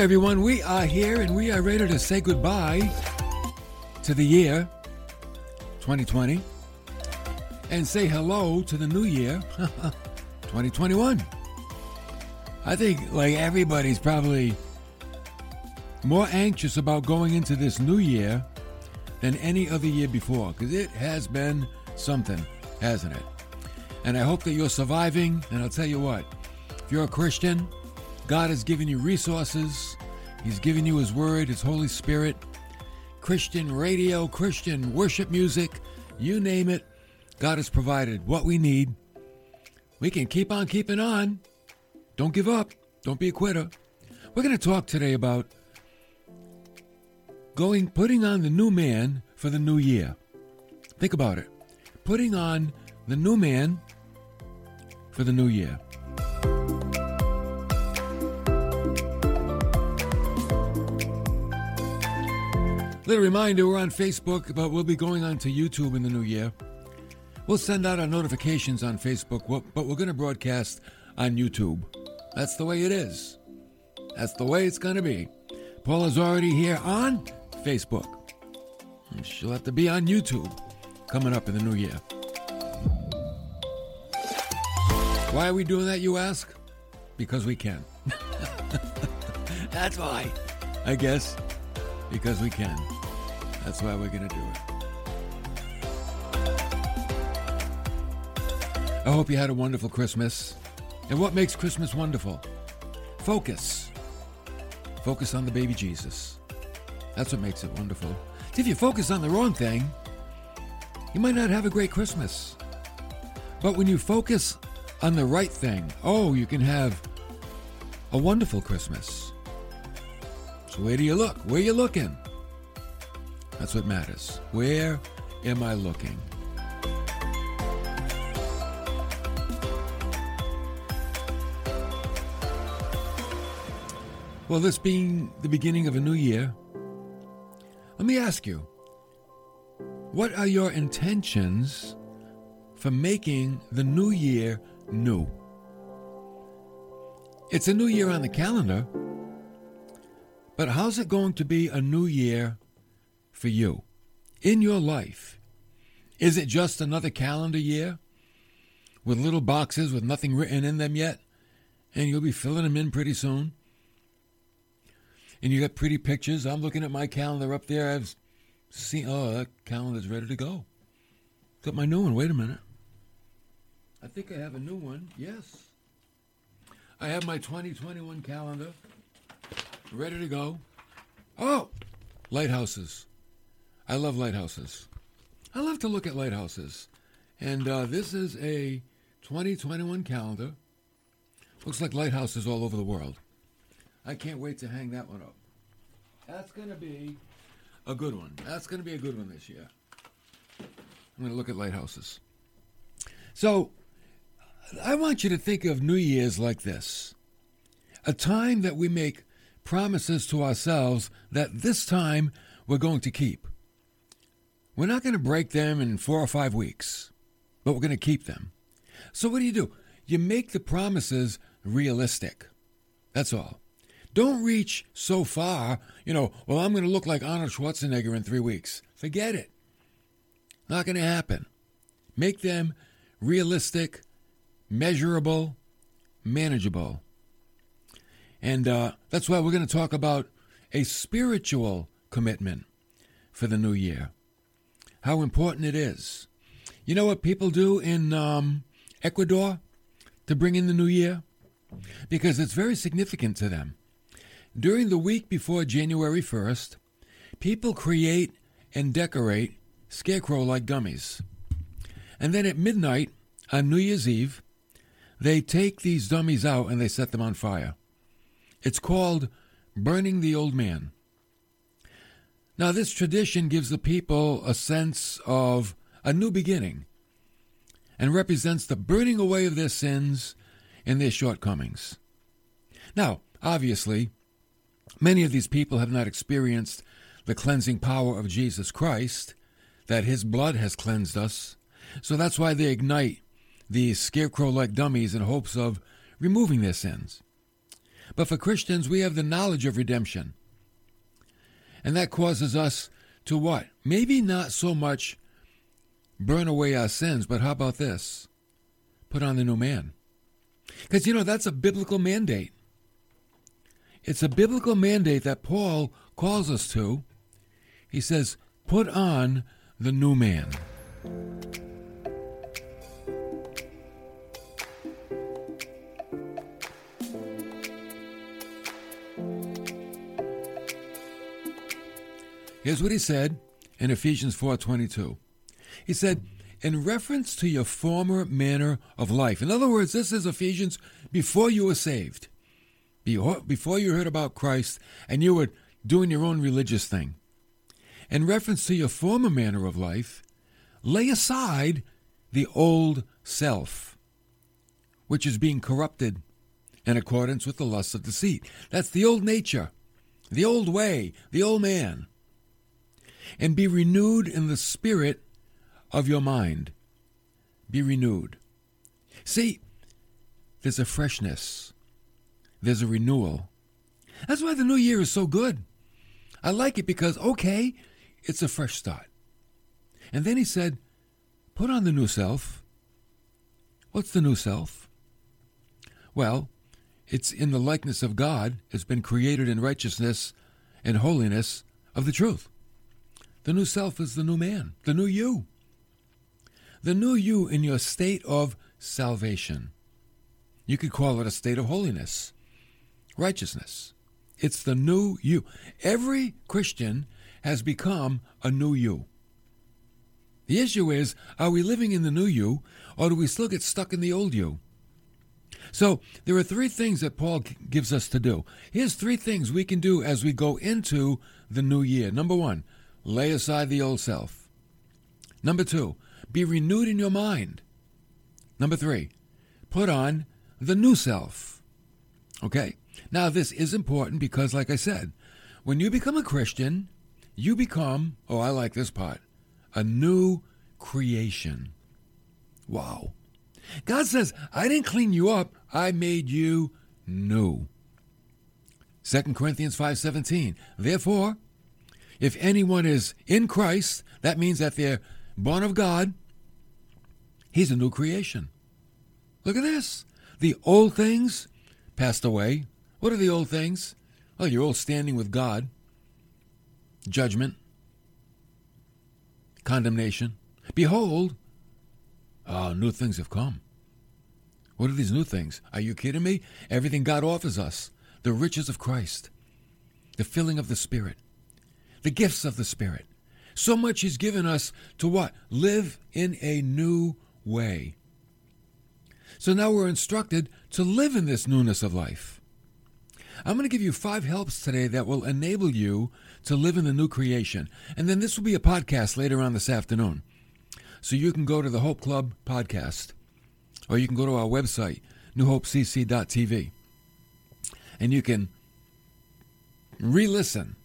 everyone. We are here and we are ready to say goodbye to the year 2020 and say hello to the new year 2021. I think like everybody's probably more anxious about going into this new year than any other year before because it has been something, hasn't it? And I hope that you're surviving. And I'll tell you what, if you're a Christian, God has given you resources, He's given you His Word, His Holy Spirit, Christian radio, Christian worship music, you name it. God has provided what we need. We can keep on keeping on. Don't give up. Don't be a quitter. We're going to talk today about going putting on the new man for the new year. Think about it. Putting on the new man for the new year. Little reminder we're on Facebook, but we'll be going on to YouTube in the new year. We'll send out our notifications on Facebook, but we're going to broadcast on YouTube. That's the way it is. That's the way it's going to be. Paula's already here on Facebook. She'll have to be on YouTube coming up in the new year. Why are we doing that, you ask? Because we can. That's why. I guess because we can. That's why we're going to do it. I hope you had a wonderful Christmas. And what makes Christmas wonderful? Focus. Focus on the baby Jesus. That's what makes it wonderful. If you focus on the wrong thing, you might not have a great Christmas. But when you focus on the right thing, oh, you can have a wonderful Christmas. So where do you look? Where are you looking? That's what matters. Where am I looking? Well, this being the beginning of a new year, let me ask you what are your intentions for making the new year new? It's a new year on the calendar, but how's it going to be a new year for you in your life? Is it just another calendar year with little boxes with nothing written in them yet? And you'll be filling them in pretty soon? and you got pretty pictures. I'm looking at my calendar up there. I've seen, oh, that calendar's ready to go. Got my new one. Wait a minute. I think I have a new one. Yes. I have my 2021 calendar ready to go. Oh, lighthouses. I love lighthouses. I love to look at lighthouses. And uh, this is a 2021 calendar. Looks like lighthouses all over the world. I can't wait to hang that one up. That's going to be a good one. That's going to be a good one this year. I'm going to look at lighthouses. So, I want you to think of New Year's like this a time that we make promises to ourselves that this time we're going to keep. We're not going to break them in four or five weeks, but we're going to keep them. So, what do you do? You make the promises realistic. That's all. Don't reach so far, you know, well, I'm going to look like Arnold Schwarzenegger in three weeks. Forget it. Not going to happen. Make them realistic, measurable, manageable. And uh, that's why we're going to talk about a spiritual commitment for the new year. How important it is. You know what people do in um, Ecuador to bring in the new year? Because it's very significant to them. During the week before January 1st, people create and decorate scarecrow like dummies. And then at midnight on New Year's Eve, they take these dummies out and they set them on fire. It's called burning the old man. Now, this tradition gives the people a sense of a new beginning and represents the burning away of their sins and their shortcomings. Now, obviously, Many of these people have not experienced the cleansing power of Jesus Christ, that his blood has cleansed us. So that's why they ignite these scarecrow like dummies in hopes of removing their sins. But for Christians, we have the knowledge of redemption. And that causes us to what? Maybe not so much burn away our sins, but how about this? Put on the new man. Because, you know, that's a biblical mandate. It's a biblical mandate that Paul calls us to. He says, put on the new man. Here's what he said in Ephesians 4:22. He said, "In reference to your former manner of life." In other words, this is Ephesians before you were saved. Before you heard about Christ and you were doing your own religious thing. In reference to your former manner of life, lay aside the old self, which is being corrupted in accordance with the lusts of deceit. That's the old nature, the old way, the old man and be renewed in the spirit of your mind. Be renewed. See, there's a freshness, there's a renewal. That's why the new year is so good. I like it because, okay, it's a fresh start. And then he said, put on the new self. What's the new self? Well, it's in the likeness of God, it's been created in righteousness and holiness of the truth. The new self is the new man, the new you. The new you in your state of salvation. You could call it a state of holiness, righteousness. It's the new you. Every Christian has become a new you. The issue is are we living in the new you, or do we still get stuck in the old you? So, there are three things that Paul gives us to do. Here's three things we can do as we go into the new year. Number one, Lay aside the old self. Number two, be renewed in your mind. Number three, put on the new self. Okay? Now, this is important because, like I said, when you become a Christian, you become, oh, I like this part, a new creation. Wow. God says, I didn't clean you up, I made you new. 2 Corinthians 5:17. Therefore, if anyone is in Christ, that means that they're born of God. He's a new creation. Look at this. The old things passed away. What are the old things? Well, your old standing with God, judgment, condemnation. Behold, oh, new things have come. What are these new things? Are you kidding me? Everything God offers us the riches of Christ, the filling of the Spirit, the gifts of the Spirit. So much He's given us to what? Live in a new way. So now we're instructed to live in this newness of life. I'm going to give you five helps today that will enable you to live in the new creation. And then this will be a podcast later on this afternoon. So you can go to the Hope Club podcast, or you can go to our website, newhopecc.tv, and you can re listen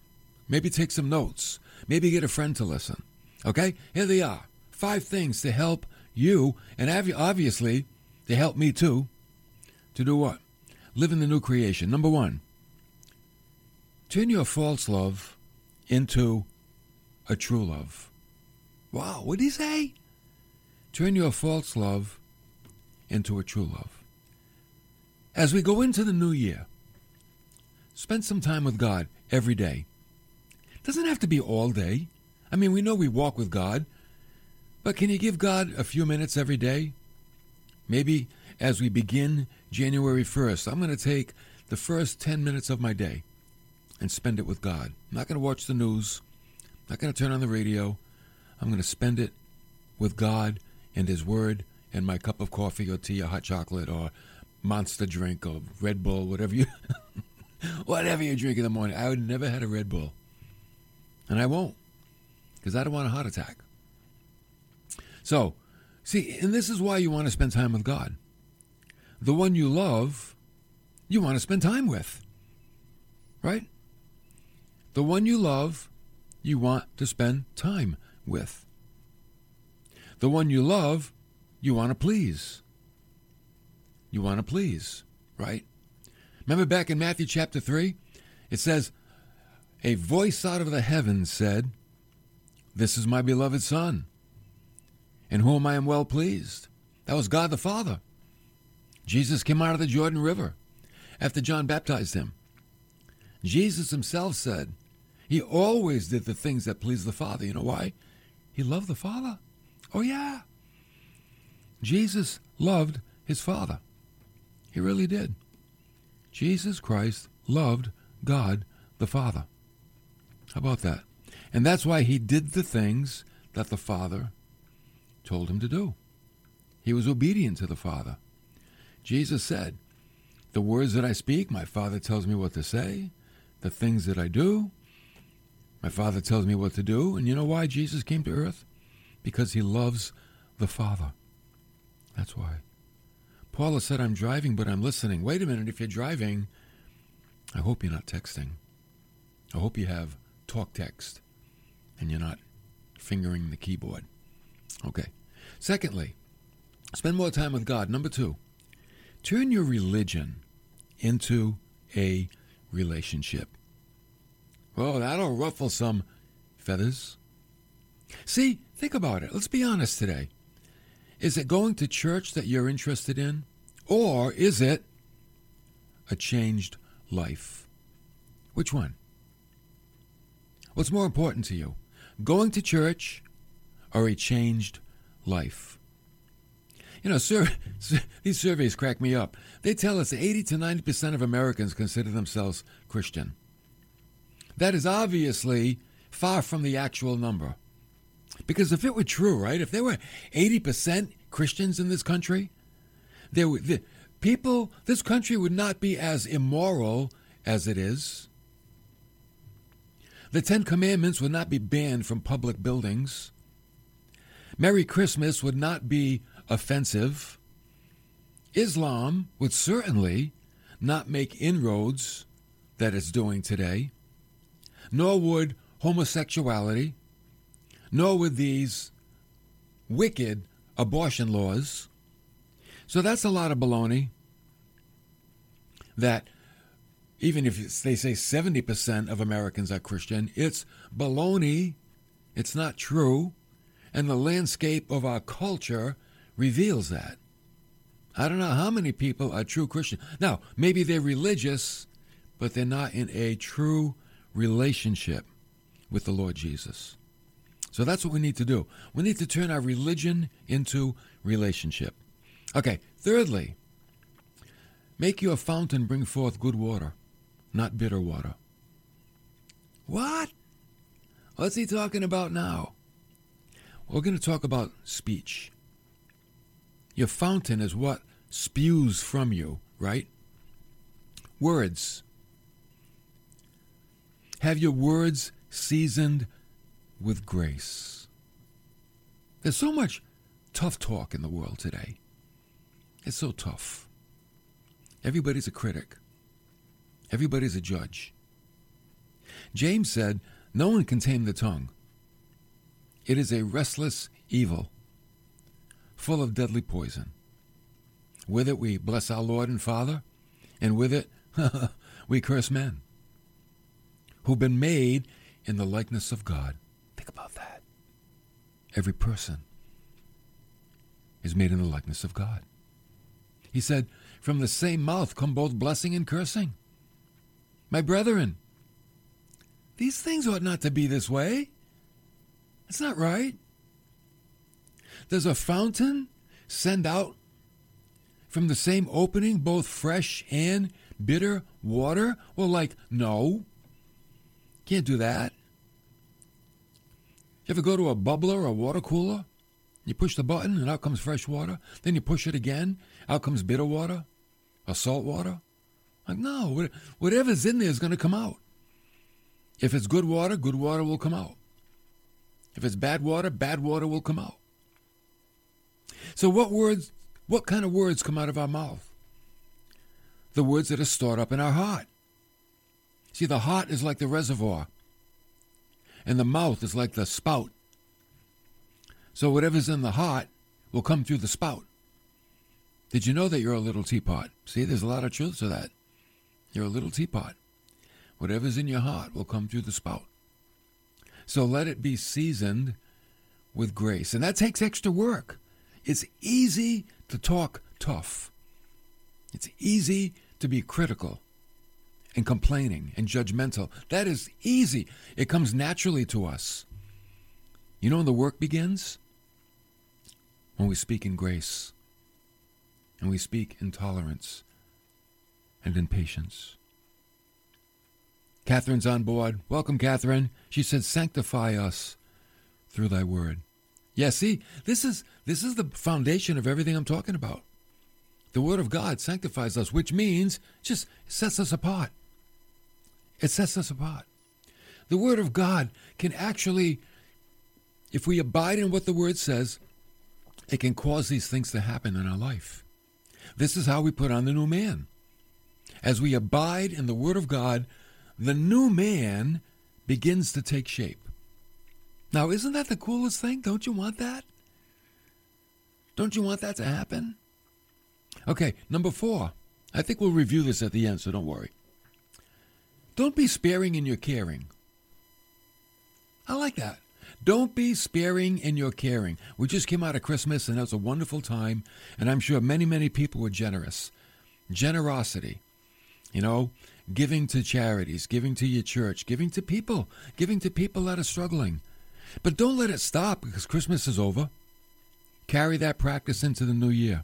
Maybe take some notes. Maybe get a friend to listen. Okay? Here they are. Five things to help you, and obviously, to help me too, to do what? Live in the new creation. Number one, turn your false love into a true love. Wow, what did he say? Turn your false love into a true love. As we go into the new year, spend some time with God every day. Doesn't have to be all day. I mean, we know we walk with God, but can you give God a few minutes every day? Maybe as we begin January 1st, I'm going to take the first 10 minutes of my day and spend it with God. I'm not going to watch the news, I'm not going to turn on the radio. I'm going to spend it with God and His Word and my cup of coffee or tea or hot chocolate or monster drink or Red Bull, whatever you whatever you drink in the morning. I would never had a Red Bull. And I won't because I don't want a heart attack. So, see, and this is why you want to spend time with God. The one you love, you want to spend time with. Right? The one you love, you want to spend time with. The one you love, you want to please. You want to please, right? Remember back in Matthew chapter 3? It says, A voice out of the heavens said, This is my beloved Son, in whom I am well pleased. That was God the Father. Jesus came out of the Jordan River after John baptized him. Jesus himself said he always did the things that pleased the Father. You know why? He loved the Father. Oh, yeah. Jesus loved his Father. He really did. Jesus Christ loved God the Father. How about that? And that's why he did the things that the Father told him to do. He was obedient to the Father. Jesus said, The words that I speak, my Father tells me what to say. The things that I do, my Father tells me what to do. And you know why Jesus came to earth? Because he loves the Father. That's why. Paula said, I'm driving, but I'm listening. Wait a minute, if you're driving, I hope you're not texting. I hope you have talk text and you're not fingering the keyboard. Okay. Secondly, spend more time with God. Number two, turn your religion into a relationship. Well, that'll ruffle some feathers. See, think about it. Let's be honest today. Is it going to church that you're interested in? Or is it a changed life? Which one? What's more important to you? Going to church or a changed life? You know, sur- these surveys crack me up. They tell us 80 to 90% of Americans consider themselves Christian. That is obviously far from the actual number. Because if it were true, right, if there were 80% Christians in this country, there would, the, people, this country would not be as immoral as it is. The Ten Commandments would not be banned from public buildings. Merry Christmas would not be offensive. Islam would certainly not make inroads that it's doing today, nor would homosexuality, nor would these wicked abortion laws. So that's a lot of baloney that even if they say 70% of Americans are Christian, it's baloney. It's not true. And the landscape of our culture reveals that. I don't know how many people are true Christian. Now, maybe they're religious, but they're not in a true relationship with the Lord Jesus. So that's what we need to do. We need to turn our religion into relationship. Okay, thirdly, make your fountain bring forth good water, not bitter water. What? What's he talking about now? We're going to talk about speech. Your fountain is what spews from you, right? Words. Have your words seasoned with grace. There's so much tough talk in the world today. It's so tough. Everybody's a critic, everybody's a judge. James said, No one can tame the tongue. It is a restless evil, full of deadly poison. With it we bless our Lord and Father, and with it we curse men who've been made in the likeness of God. Think about that. Every person is made in the likeness of God. He said, From the same mouth come both blessing and cursing. My brethren, these things ought not to be this way. It's not right. Does a fountain send out from the same opening both fresh and bitter water? Well, like, no. Can't do that. You ever go to a bubbler or a water cooler? You push the button and out comes fresh water. Then you push it again, out comes bitter water or salt water. Like, no, whatever's in there is going to come out. If it's good water, good water will come out. If it's bad water, bad water will come out. So, what words, what kind of words come out of our mouth? The words that are stored up in our heart. See, the heart is like the reservoir and the mouth is like the spout. So whatever's in the heart will come through the spout. Did you know that you're a little teapot? See, there's a lot of truth to that. You're a little teapot. Whatever's in your heart will come through the spout. So let it be seasoned with grace. And that takes extra work. It's easy to talk tough. It's easy to be critical and complaining and judgmental. That is easy. It comes naturally to us. You know when the work begins? When we speak in grace and we speak in tolerance and in patience. Catherine's on board. Welcome, Catherine. She said, Sanctify us through thy word. Yeah, see, this is this is the foundation of everything I'm talking about. The word of God sanctifies us, which means just sets us apart. It sets us apart. The word of God can actually, if we abide in what the word says, it can cause these things to happen in our life. This is how we put on the new man. As we abide in the word of God, the new man begins to take shape. Now, isn't that the coolest thing? Don't you want that? Don't you want that to happen? Okay, number four. I think we'll review this at the end, so don't worry. Don't be sparing in your caring. I like that. Don't be sparing in your caring. We just came out of Christmas and that was a wonderful time, and I'm sure many, many people were generous. Generosity. You know, giving to charities, giving to your church, giving to people, giving to people that are struggling. But don't let it stop because Christmas is over. Carry that practice into the new year.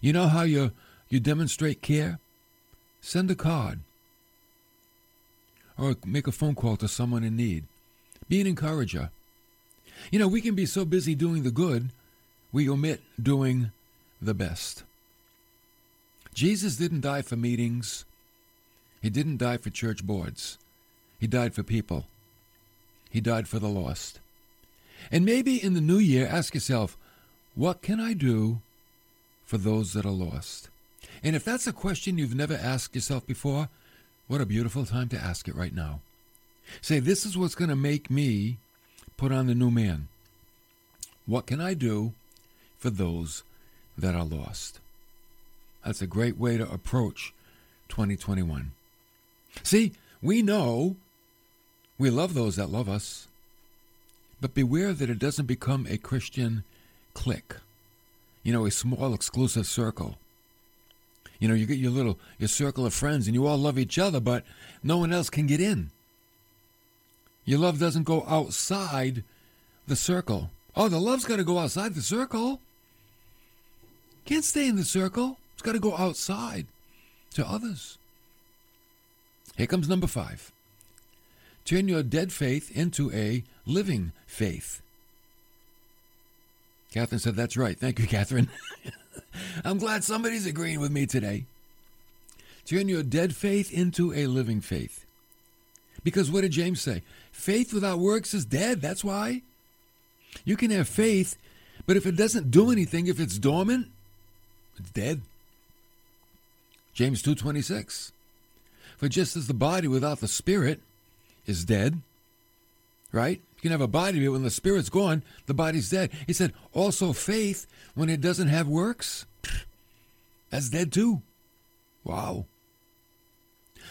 You know how you you demonstrate care? Send a card. Or make a phone call to someone in need. Be an encourager. You know, we can be so busy doing the good, we omit doing the best. Jesus didn't die for meetings. He didn't die for church boards. He died for people. He died for the lost. And maybe in the new year, ask yourself, what can I do for those that are lost? And if that's a question you've never asked yourself before, what a beautiful time to ask it right now. Say, this is what's going to make me put on the new man. What can I do for those that are lost? That's a great way to approach 2021. See, we know we love those that love us, but beware that it doesn't become a Christian clique, you know, a small exclusive circle. You know, you get your little your circle of friends and you all love each other, but no one else can get in. Your love doesn't go outside the circle. Oh, the love's got to go outside the circle. Can't stay in the circle. It's got to go outside to others. Here comes number five. Turn your dead faith into a living faith. Catherine said, That's right. Thank you, Catherine. I'm glad somebody's agreeing with me today. Turn your dead faith into a living faith. Because what did James say? Faith without works is dead. That's why. You can have faith, but if it doesn't do anything, if it's dormant, it's dead. James 2:26. For just as the body without the spirit is dead, right? You can have a body, but when the spirit's gone, the body's dead. He said, also faith, when it doesn't have works, that's dead too. Wow.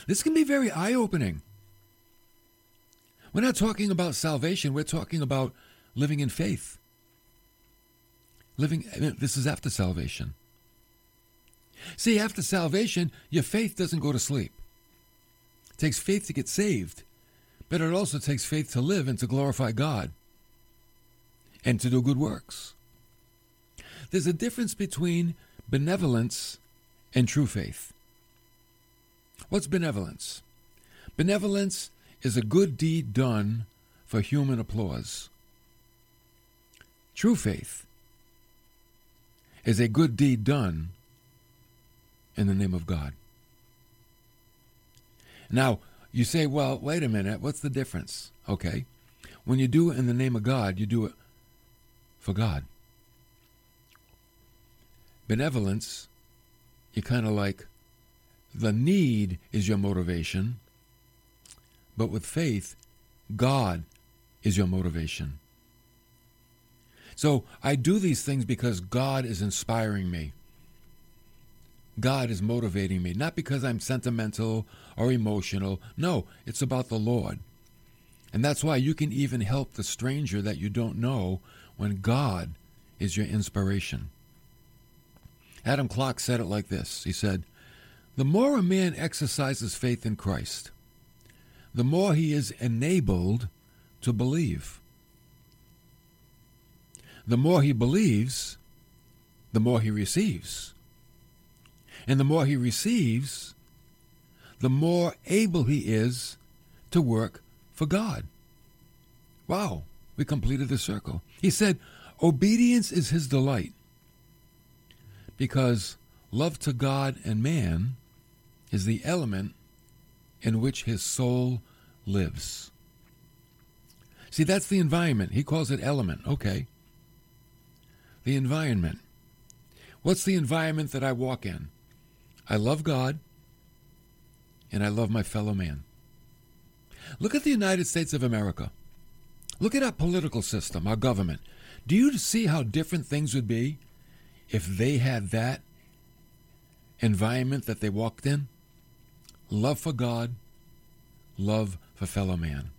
This can be very eye opening. We're not talking about salvation, we're talking about living in faith. Living, this is after salvation. See, after salvation, your faith doesn't go to sleep. It takes faith to get saved, but it also takes faith to live and to glorify God and to do good works. There's a difference between benevolence and true faith. What's benevolence? Benevolence is a good deed done for human applause. True faith is a good deed done in the name of God. Now, you say, well, wait a minute, what's the difference? Okay. When you do it in the name of God, you do it for God. Benevolence, you kind of like the need is your motivation, but with faith, God is your motivation. So I do these things because God is inspiring me. God is motivating me, not because I'm sentimental or emotional. No, it's about the Lord. And that's why you can even help the stranger that you don't know when God is your inspiration. Adam Clarke said it like this He said, The more a man exercises faith in Christ, the more he is enabled to believe. The more he believes, the more he receives. And the more he receives, the more able he is to work for God. Wow, we completed the circle. He said, Obedience is his delight because love to God and man is the element in which his soul lives. See, that's the environment. He calls it element. Okay. The environment. What's the environment that I walk in? I love God and I love my fellow man. Look at the United States of America. Look at our political system, our government. Do you see how different things would be if they had that environment that they walked in? Love for God, love for fellow man.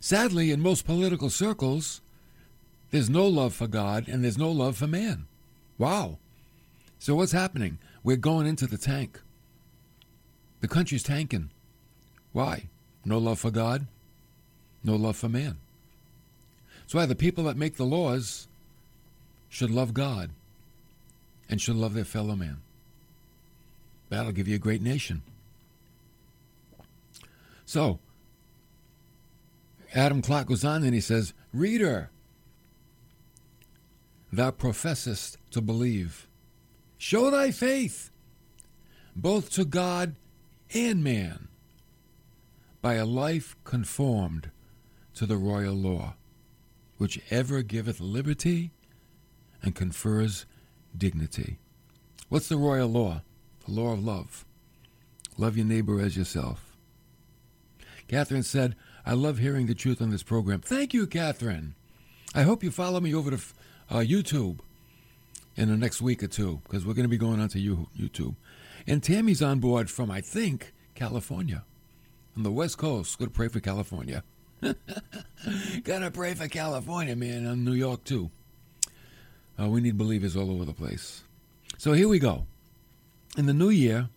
Sadly, in most political circles, there's no love for God and there's no love for man. Wow. So what's happening? We're going into the tank. The country's tanking. Why? No love for God, no love for man. That's why the people that make the laws should love God and should love their fellow man. That'll give you a great nation. So, Adam Clarke goes on and he says, Reader, thou professest to believe. Show thy faith, both to God and man, by a life conformed to the royal law, which ever giveth liberty and confers dignity. What's the royal law? The law of love. Love your neighbor as yourself. Catherine said, I love hearing the truth on this program. Thank you, Catherine. I hope you follow me over to uh, YouTube in the next week or two because we're going to be going onto YouTube. And Tammy's on board from, I think, California. On the West Coast. To pray for California. Gotta pray for California, man, and New York, too. Uh, we need believers all over the place. So here we go. In the new year,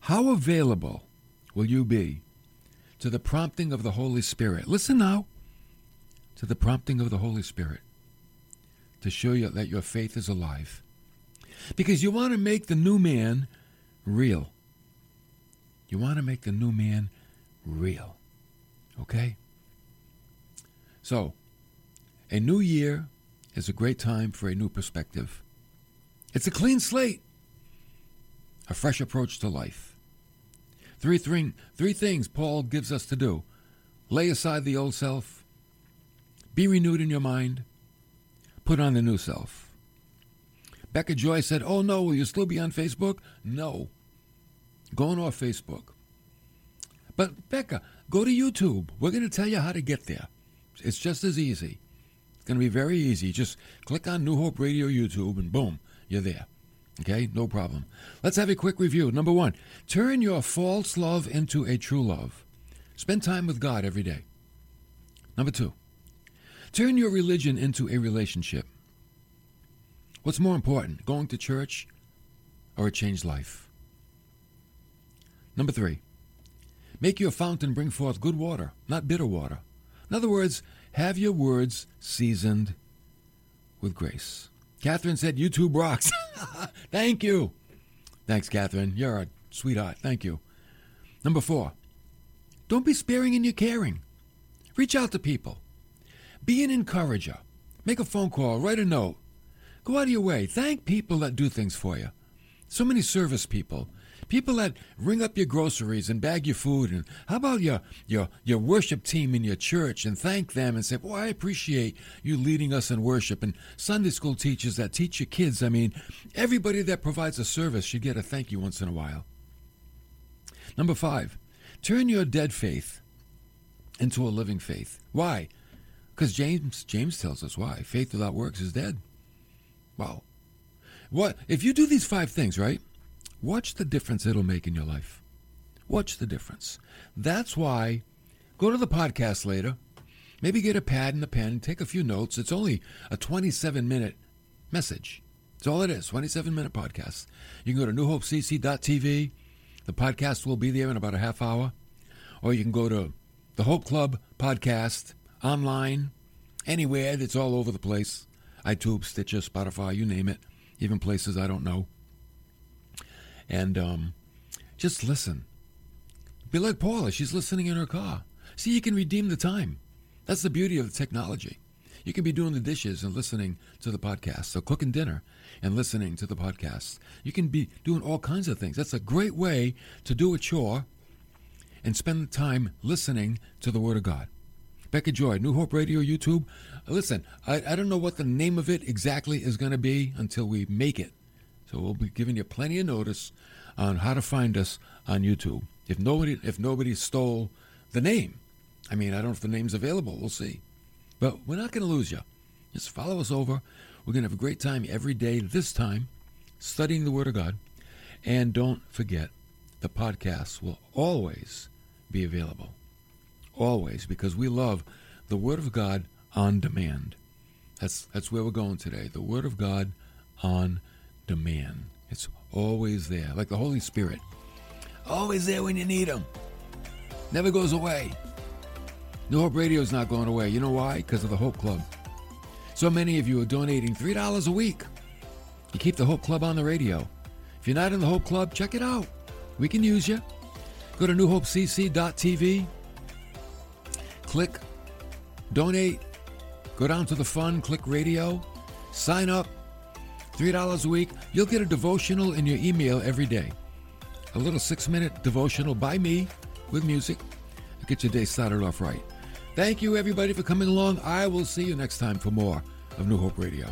how available will you be to the prompting of the Holy Spirit? Listen now to the prompting of the Holy Spirit to show you that your faith is alive. Because you want to make the new man real. You want to make the new man real. Okay? So, a new year is a great time for a new perspective. It's a clean slate, a fresh approach to life. Three, three, three things Paul gives us to do lay aside the old self, be renewed in your mind, put on the new self. Becca Joy said, Oh no, will you still be on Facebook? No. Going off Facebook. But Becca, go to YouTube. We're going to tell you how to get there. It's just as easy. It's going to be very easy. Just click on New Hope Radio YouTube and boom, you're there. Okay, no problem. Let's have a quick review. Number one, turn your false love into a true love. Spend time with God every day. Number two, turn your religion into a relationship. What's more important, going to church or a changed life? Number three, make your fountain bring forth good water, not bitter water. In other words, have your words seasoned with grace. Catherine said, YouTube rocks. Thank you. Thanks, Catherine. You're a sweetheart. Thank you. Number four, don't be sparing in your caring. Reach out to people. Be an encourager. Make a phone call, write a note. Go out of your way. Thank people that do things for you. So many service people. People that ring up your groceries and bag your food, and how about your your your worship team in your church and thank them and say, "Boy, I appreciate you leading us in worship." And Sunday school teachers that teach your kids. I mean, everybody that provides a service should get a thank you once in a while. Number five, turn your dead faith into a living faith. Why? Because James James tells us why. Faith without works is dead. Wow. What if you do these five things, right? Watch the difference it'll make in your life. Watch the difference. That's why go to the podcast later. Maybe get a pad and a pen, take a few notes. It's only a 27 minute message. It's all it is 27 minute podcast. You can go to newhopecc.tv. The podcast will be there in about a half hour. Or you can go to the Hope Club podcast online, anywhere that's all over the place iTunes, Stitcher, Spotify, you name it, even places I don't know. And um, just listen. Be like Paula, she's listening in her car. See, you can redeem the time. That's the beauty of the technology. You can be doing the dishes and listening to the podcast, so cooking dinner and listening to the podcast. You can be doing all kinds of things. That's a great way to do a chore and spend the time listening to the Word of God. Becca Joy, New Hope Radio, YouTube. Uh, listen, I, I don't know what the name of it exactly is going to be until we make it. So we'll be giving you plenty of notice on how to find us on YouTube. If nobody if nobody stole the name, I mean, I don't know if the name's available. We'll see. But we're not going to lose you. Just follow us over. We're going to have a great time every day, this time, studying the Word of God. And don't forget, the podcast will always be available. Always, because we love the Word of God on demand. That's, that's where we're going today. The Word of God on demand. It's always there, like the Holy Spirit. Always there when you need Him. Never goes away. New Hope Radio is not going away. You know why? Because of the Hope Club. So many of you are donating $3 a week. You keep the Hope Club on the radio. If you're not in the Hope Club, check it out. We can use you. Go to newhopecc.tv. Click donate. Go down to the fun, click radio, sign up. $3 a week. You'll get a devotional in your email every day. A little six minute devotional by me with music. to get your day started off right. Thank you, everybody, for coming along. I will see you next time for more of New Hope Radio.